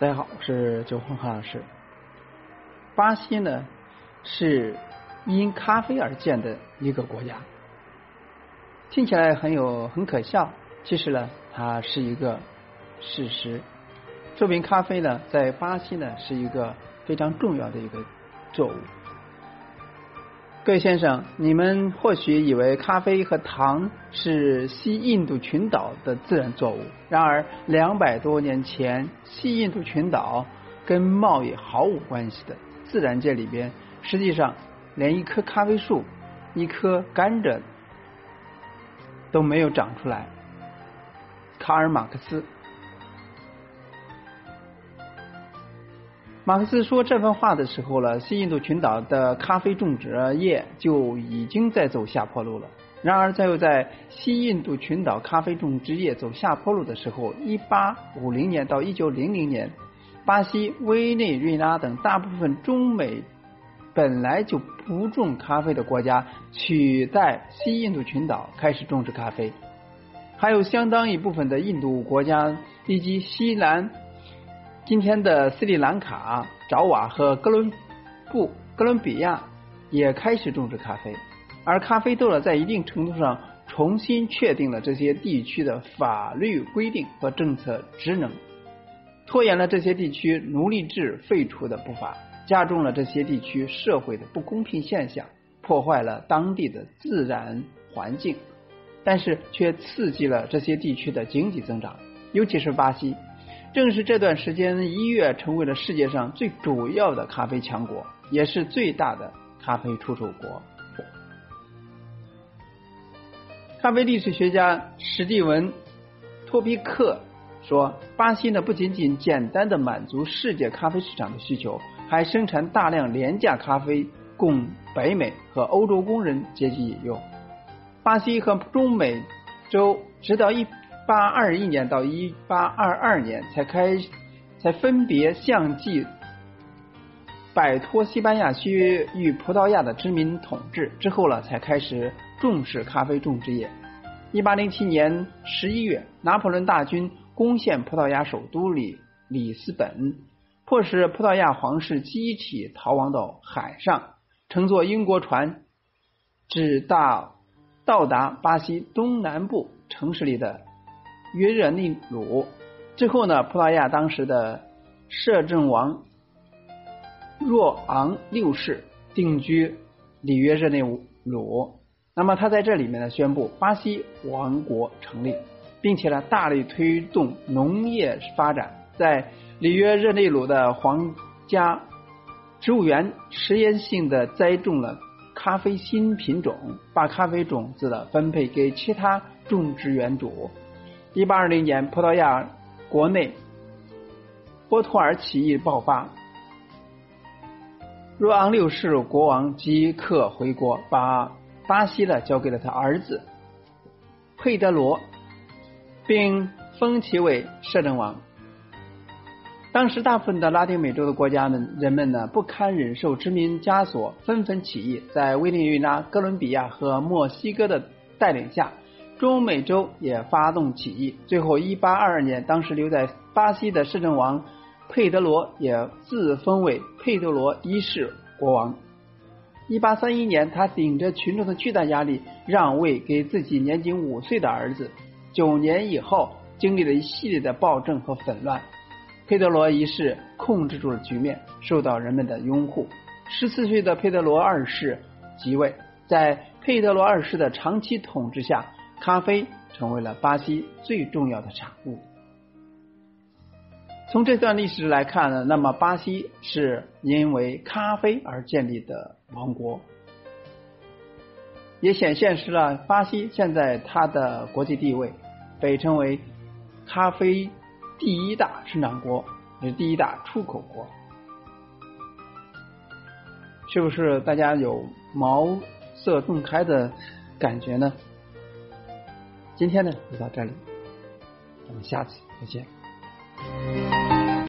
大家好，我是九红汉老师。巴西呢是因咖啡而建的一个国家，听起来很有很可笑，其实呢它是一个事实，说明咖啡呢在巴西呢是一个非常重要的一个作物。各位先生，你们或许以为咖啡和糖是西印度群岛的自然作物，然而两百多年前，西印度群岛跟贸易毫无关系的自然界里边，实际上连一棵咖啡树、一棵甘蔗都没有长出来。卡尔马克思。马克思说这番话的时候呢，西印度群岛的咖啡种植业就已经在走下坡路了。然而，在又在西印度群岛咖啡种植业走下坡路的时候，一八五零年到一九零零年，巴西、委内瑞拉等大部分中美本来就不种咖啡的国家，取代西印度群岛开始种植咖啡。还有相当一部分的印度国家以及西南。今天的斯里兰卡、爪哇和哥伦布、哥伦比亚也开始种植咖啡，而咖啡豆呢，在一定程度上重新确定了这些地区的法律规定和政策职能，拖延了这些地区奴隶制废除的步伐，加重了这些地区社会的不公平现象，破坏了当地的自然环境，但是却刺激了这些地区的经济增长，尤其是巴西。正是这段时间，一跃成为了世界上最主要的咖啡强国，也是最大的咖啡出口国。咖啡历史学家史蒂文·托皮克说：“巴西呢，不仅仅简单的满足世界咖啡市场的需求，还生产大量廉价咖啡供北美和欧洲工人阶级饮用。巴西和中美洲直到一。”八二一年到一八二二年才开，才分别相继摆脱西班牙区与葡萄牙的殖民统治之后了，才开始重视咖啡种植业。一八零七年十一月，拿破仑大军攻陷葡萄牙首都里里斯本，迫使葡萄牙皇室集体逃亡到海上，乘坐英国船，直到到达巴西东南部城市里的。约热内卢最后呢？葡萄牙当时的摄政王若昂六世定居里约热内卢。那么他在这里面呢，宣布巴西王国成立，并且呢，大力推动农业发展，在里约热内卢的皇家植物园实验性的栽种了咖啡新品种，把咖啡种子的分配给其他种植园主。一八二零年，葡萄牙国内波托尔起义爆发，若昂六世国王即刻回国，把巴西呢交给了他儿子佩德罗，并封其为摄政王。当时，大部分的拉丁美洲的国家呢，人们呢不堪忍受殖民枷锁，纷纷起义，在委内瑞拉、哥伦比亚和墨西哥的带领下。中美洲也发动起义，最后一八二二年，当时留在巴西的摄政王佩德罗也自封为佩德罗一世国王。一八三一年，他顶着群众的巨大压力，让位给自己年仅五岁的儿子。九年以后，经历了一系列的暴政和纷乱，佩德罗一世控制住了局面，受到人们的拥护。十四岁的佩德罗二世即位，在佩德罗二世的长期统治下。咖啡成为了巴西最重要的产物。从这段历史来看呢，那么巴西是因为咖啡而建立的王国，也显现出了巴西现在它的国际地位，被称为咖啡第一大生产国，也是第一大出口国。是不是大家有茅塞顿开的感觉呢？今天呢就到这里，咱们下次再见。